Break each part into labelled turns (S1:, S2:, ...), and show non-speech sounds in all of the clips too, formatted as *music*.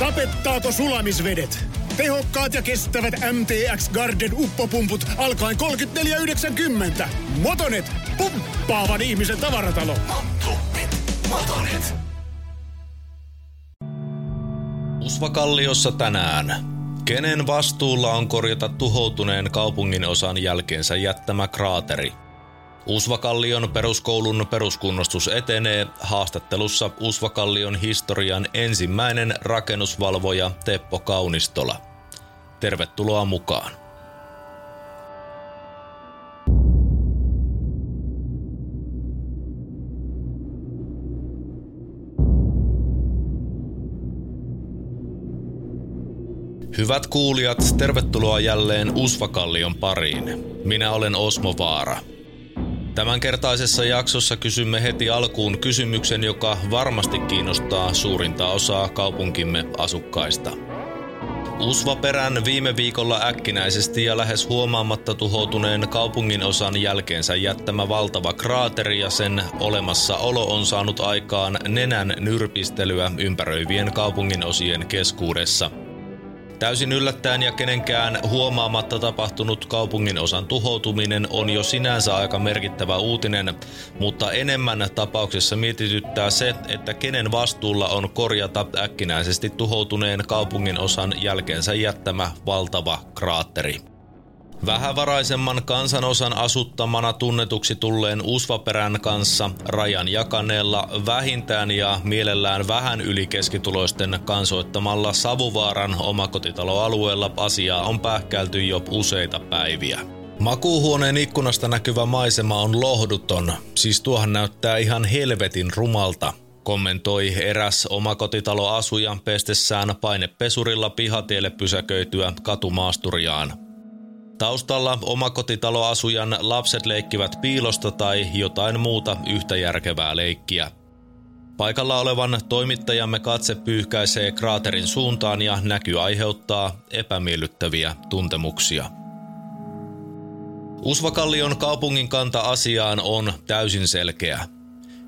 S1: Sapettaako sulamisvedet? Tehokkaat ja kestävät MTX Garden uppopumput alkaen 34,90. Motonet, pumppaavan ihmisen tavaratalo.
S2: Motonet.
S3: Usvakalliossa tänään. Kenen vastuulla on korjata tuhoutuneen kaupungin osan jälkeensä jättämä kraateri? Usvakallion peruskoulun peruskunnostus etenee haastattelussa Usvakallion historian ensimmäinen rakennusvalvoja Teppo Kaunistola. Tervetuloa mukaan. Hyvät kuulijat, tervetuloa jälleen Usvakallion pariin. Minä olen Osmo Vaara. Tämänkertaisessa jaksossa kysymme heti alkuun kysymyksen, joka varmasti kiinnostaa suurinta osaa kaupunkimme asukkaista. Usvaperän viime viikolla äkkinäisesti ja lähes huomaamatta tuhoutuneen kaupungin osan jälkeensä jättämä valtava kraateri ja sen olemassaolo on saanut aikaan nenän nyrpistelyä ympäröivien kaupungin osien keskuudessa – Täysin yllättäen ja kenenkään huomaamatta tapahtunut kaupungin osan tuhoutuminen on jo sinänsä aika merkittävä uutinen, mutta enemmän tapauksessa mietityttää se, että kenen vastuulla on korjata äkkinäisesti tuhoutuneen kaupungin osan jälkeensä jättämä valtava kraatteri. Vähävaraisemman kansanosan asuttamana tunnetuksi tulleen Usvaperän kanssa rajan jakaneella vähintään ja mielellään vähän yli keskituloisten kansoittamalla Savuvaaran omakotitaloalueella asiaa on pähkälty jo useita päiviä. Makuuhuoneen ikkunasta näkyvä maisema on lohduton, siis tuohan näyttää ihan helvetin rumalta, kommentoi eräs omakotitaloasuja pestessään painepesurilla pihatielle pysäköityä katumaasturiaan. Taustalla omakotitaloasujan lapset leikkivät piilosta tai jotain muuta yhtä järkevää leikkiä. Paikalla olevan toimittajamme katse pyyhkäisee kraaterin suuntaan ja näky aiheuttaa epämiellyttäviä tuntemuksia. Usvakallion kaupungin kanta asiaan on täysin selkeä.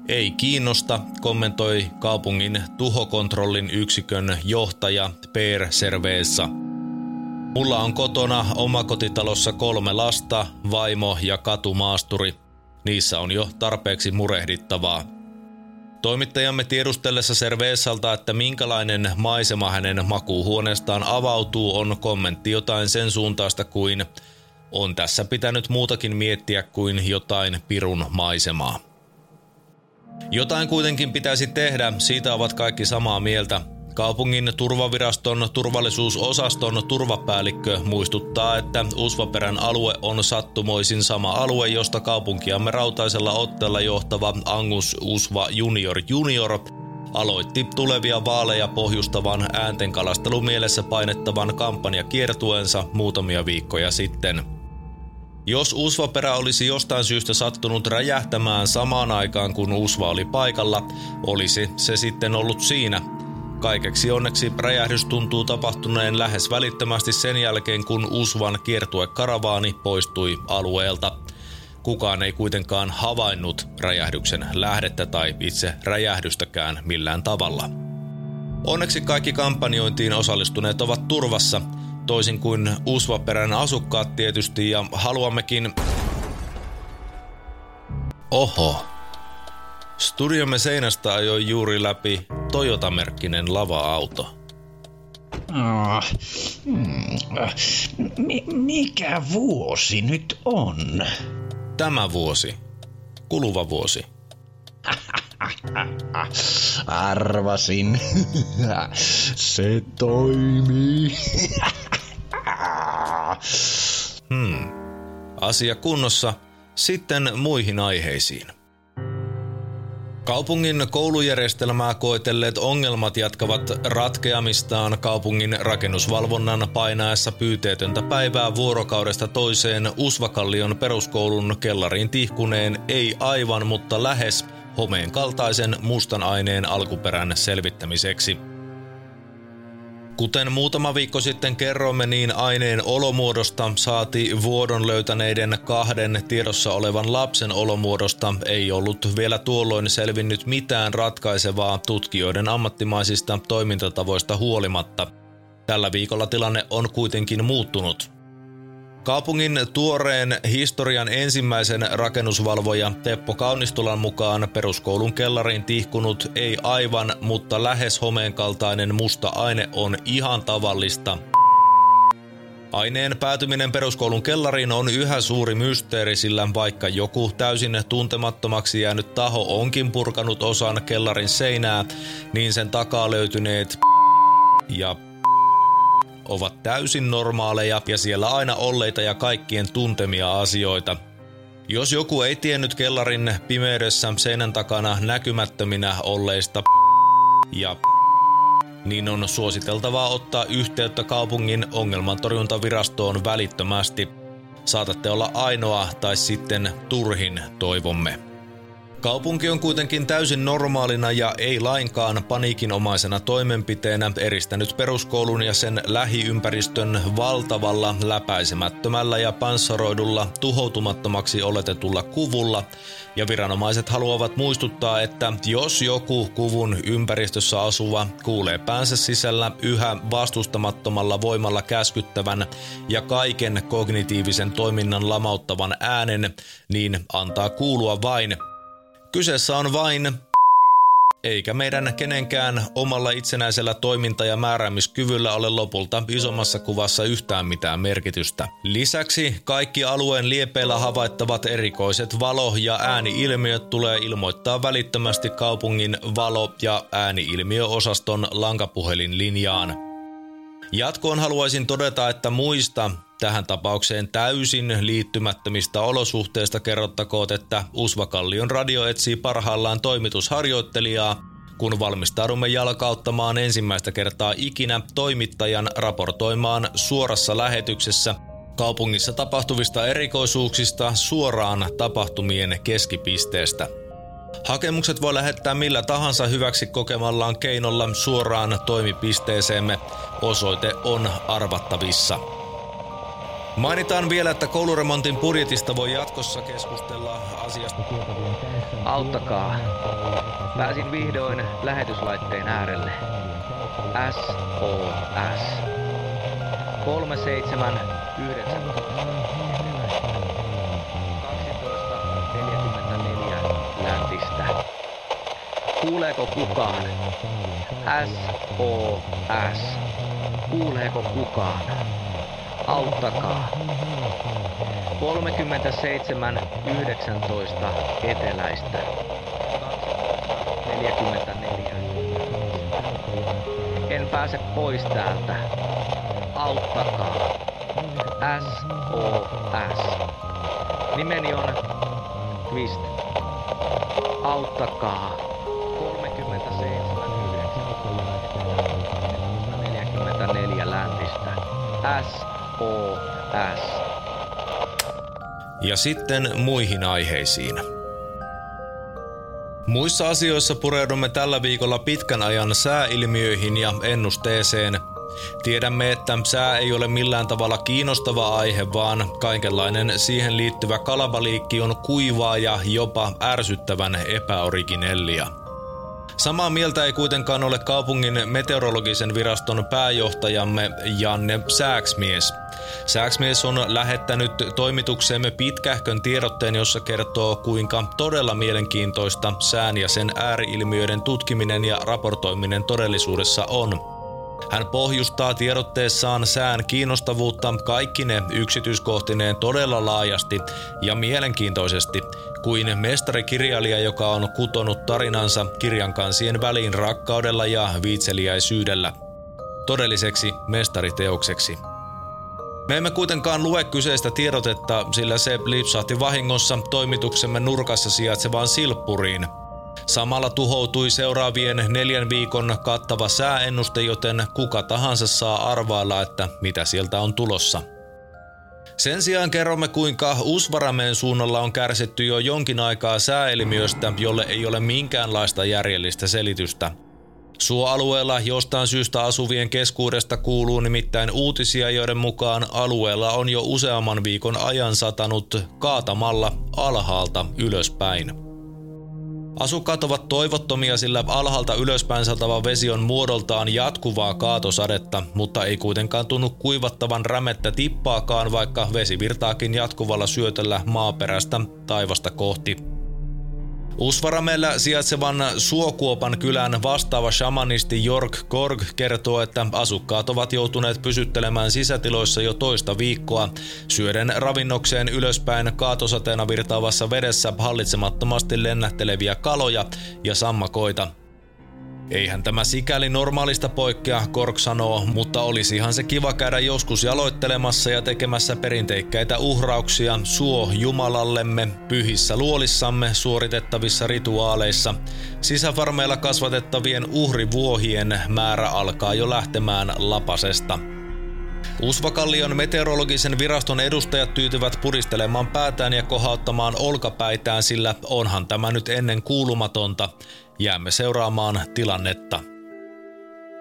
S3: Ei kiinnosta, kommentoi kaupungin tuhokontrollin yksikön johtaja Per Serveessa – Mulla on kotona omakotitalossa kolme lasta, vaimo ja katumaasturi. Niissä on jo tarpeeksi murehdittavaa. Toimittajamme tiedustellessa Serveessalta, että minkälainen maisema hänen makuuhuoneestaan avautuu, on kommentti jotain sen suuntaista kuin on tässä pitänyt muutakin miettiä kuin jotain pirun maisemaa. Jotain kuitenkin pitäisi tehdä, siitä ovat kaikki samaa mieltä, Kaupungin turvaviraston turvallisuusosaston turvapäällikkö muistuttaa, että Usvaperän alue on sattumoisin sama alue, josta kaupunkiamme rautaisella otteella johtava Angus Usva Junior Junior aloitti tulevia vaaleja pohjustavan ääntenkalastelun mielessä painettavan kampanjakiertueensa muutamia viikkoja sitten. Jos Usvaperä olisi jostain syystä sattunut räjähtämään samaan aikaan kun Usva oli paikalla, olisi se sitten ollut siinä – Kaikeksi onneksi räjähdys tuntuu tapahtuneen lähes välittömästi sen jälkeen, kun Usvan kiertue karavaani poistui alueelta. Kukaan ei kuitenkaan havainnut räjähdyksen lähdettä tai itse räjähdystäkään millään tavalla. Onneksi kaikki kampanjointiin osallistuneet ovat turvassa, toisin kuin Usvaperän asukkaat tietysti, ja haluammekin... Oho, Studiomme seinästä ajoi juuri läpi Toyota-merkkinen lava-auto.
S4: Oh, mikä vuosi nyt on?
S3: Tämä vuosi. Kuluva vuosi. *laughs*
S4: Arvasin. *laughs* Se toimii.
S3: hmm. Asia kunnossa. Sitten muihin aiheisiin. Kaupungin koulujärjestelmää koetelleet ongelmat jatkavat ratkeamistaan kaupungin rakennusvalvonnan painaessa pyyteetöntä päivää vuorokaudesta toiseen Usvakallion peruskoulun kellariin tihkuneen ei aivan, mutta lähes homeen kaltaisen mustan aineen alkuperän selvittämiseksi. Kuten muutama viikko sitten kerroimme, niin aineen olomuodosta saati vuodon löytäneiden kahden tiedossa olevan lapsen olomuodosta ei ollut vielä tuolloin selvinnyt mitään ratkaisevaa tutkijoiden ammattimaisista toimintatavoista huolimatta. Tällä viikolla tilanne on kuitenkin muuttunut. Kaupungin tuoreen historian ensimmäisen rakennusvalvoja Teppo Kaunistulan mukaan peruskoulun kellariin tihkunut ei aivan, mutta lähes homeen kaltainen musta aine on ihan tavallista. Aineen päätyminen peruskoulun kellariin on yhä suuri mysteeri, sillä vaikka joku täysin tuntemattomaksi jäänyt taho onkin purkanut osan kellarin seinää, niin sen takaa löytyneet ja ovat täysin normaaleja ja siellä aina olleita ja kaikkien tuntemia asioita. Jos joku ei tiennyt kellarin pimeydessä seinän takana näkymättöminä olleista ja niin on suositeltavaa ottaa yhteyttä kaupungin ongelmantorjuntavirastoon välittömästi. Saatatte olla ainoa tai sitten turhin toivomme. Kaupunki on kuitenkin täysin normaalina ja ei lainkaan paniikinomaisena toimenpiteenä eristänyt peruskoulun ja sen lähiympäristön valtavalla, läpäisemättömällä ja panssaroidulla, tuhoutumattomaksi oletetulla kuvulla, ja viranomaiset haluavat muistuttaa, että jos joku kuvun ympäristössä asuva kuulee päänsä sisällä yhä vastustamattomalla voimalla käskyttävän ja kaiken kognitiivisen toiminnan lamauttavan äänen, niin antaa kuulua vain Kyseessä on vain eikä meidän kenenkään omalla itsenäisellä toiminta- ja määräämiskyvyllä ole lopulta isommassa kuvassa yhtään mitään merkitystä. Lisäksi kaikki alueen liepeillä havaittavat erikoiset valo- ja ääniilmiöt tulee ilmoittaa välittömästi kaupungin valo- ja ääniilmiöosaston lankapuhelinlinjaan. Jatkoon haluaisin todeta, että muista tähän tapaukseen täysin liittymättömistä olosuhteista kerrottakoot, että Usvakallion radio etsii parhaillaan toimitusharjoittelijaa, kun valmistaudumme jalkauttamaan ensimmäistä kertaa ikinä toimittajan raportoimaan suorassa lähetyksessä kaupungissa tapahtuvista erikoisuuksista suoraan tapahtumien keskipisteestä. Hakemukset voi lähettää millä tahansa hyväksi kokemallaan keinolla suoraan toimipisteeseemme. Osoite on arvattavissa. Mainitaan vielä, että kouluremontin budjetista voi jatkossa keskustella asiasta.
S5: Auttakaa. Pääsin vihdoin lähetyslaitteen äärelle. SOS. 379 läntistä. Kuuleeko kukaan? SOS. Kuuleeko kukaan? Auttakaa. 37 19 eteläistä. 44. En pääse pois täältä. Auttakaa. SOS. Nimeni on Twist. Auttakaa. 37 44 läntistä. S OS.
S3: Ja sitten muihin aiheisiin. Muissa asioissa pureudumme tällä viikolla pitkän ajan sääilmiöihin ja ennusteeseen. Tiedämme, että sää ei ole millään tavalla kiinnostava aihe, vaan kaikenlainen siihen liittyvä kalabaliikki on kuivaa ja jopa ärsyttävän epäoriginellia. Samaa mieltä ei kuitenkaan ole kaupungin meteorologisen viraston pääjohtajamme Janne Sääksmies. Sääksmies on lähettänyt toimitukseemme pitkähkön tiedotteen, jossa kertoo, kuinka todella mielenkiintoista sään ja sen ääriilmiöiden tutkiminen ja raportoiminen todellisuudessa on. Hän pohjustaa tiedotteessaan sään kiinnostavuutta kaikki ne yksityiskohtineen todella laajasti ja mielenkiintoisesti kuin mestarikirjailija, joka on kutonut tarinansa kirjankansien väliin rakkaudella ja viitseliäisyydellä. Todelliseksi mestariteokseksi. Me emme kuitenkaan lue kyseistä tiedotetta, sillä se lipsahti vahingossa toimituksemme nurkassa sijaitsevaan silppuriin – Samalla tuhoutui seuraavien neljän viikon kattava sääennuste, joten kuka tahansa saa arvailla, että mitä sieltä on tulossa. Sen sijaan kerromme, kuinka Usvarameen suunnalla on kärsitty jo jonkin aikaa sääilmiöstä, jolle ei ole minkäänlaista järjellistä selitystä. Suoalueella jostain syystä asuvien keskuudesta kuuluu nimittäin uutisia, joiden mukaan alueella on jo useamman viikon ajan satanut kaatamalla alhaalta ylöspäin. Asukkaat ovat toivottomia, sillä alhaalta ylöspäin satava vesi on muodoltaan jatkuvaa kaatosadetta, mutta ei kuitenkaan tunnu kuivattavan rämettä tippaakaan, vaikka vesi virtaakin jatkuvalla syötöllä maaperästä taivasta kohti. Usvaramella sijaitsevan Suokuopan kylän vastaava shamanisti Jorg Korg kertoo, että asukkaat ovat joutuneet pysyttelemään sisätiloissa jo toista viikkoa, syöden ravinnokseen ylöspäin kaatosateena virtaavassa vedessä hallitsemattomasti lennähteleviä kaloja ja sammakoita – Eihän tämä sikäli normaalista poikkea, Kork sanoo, mutta olisihan se kiva käydä joskus jaloittelemassa ja tekemässä perinteikkäitä uhrauksia suo Jumalallemme pyhissä luolissamme suoritettavissa rituaaleissa. Sisäfarmeilla kasvatettavien uhrivuohien määrä alkaa jo lähtemään lapasesta. Usvakallion meteorologisen viraston edustajat tyytyvät puristelemaan päätään ja kohauttamaan olkapäitään, sillä onhan tämä nyt ennen kuulumatonta. Jäämme seuraamaan tilannetta.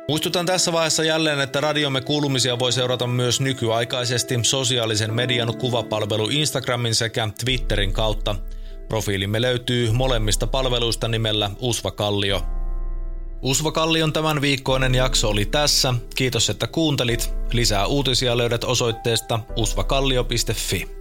S3: Muistutan tässä vaiheessa jälleen, että radiomme kuulumisia voi seurata myös nykyaikaisesti sosiaalisen median kuvapalvelu Instagramin sekä Twitterin kautta. Profiilimme löytyy molemmista palveluista nimellä Usva Kallio. Usva Kallion tämän viikkoinen jakso oli tässä. Kiitos, että kuuntelit. Lisää uutisia löydät osoitteesta usvakallio.fi.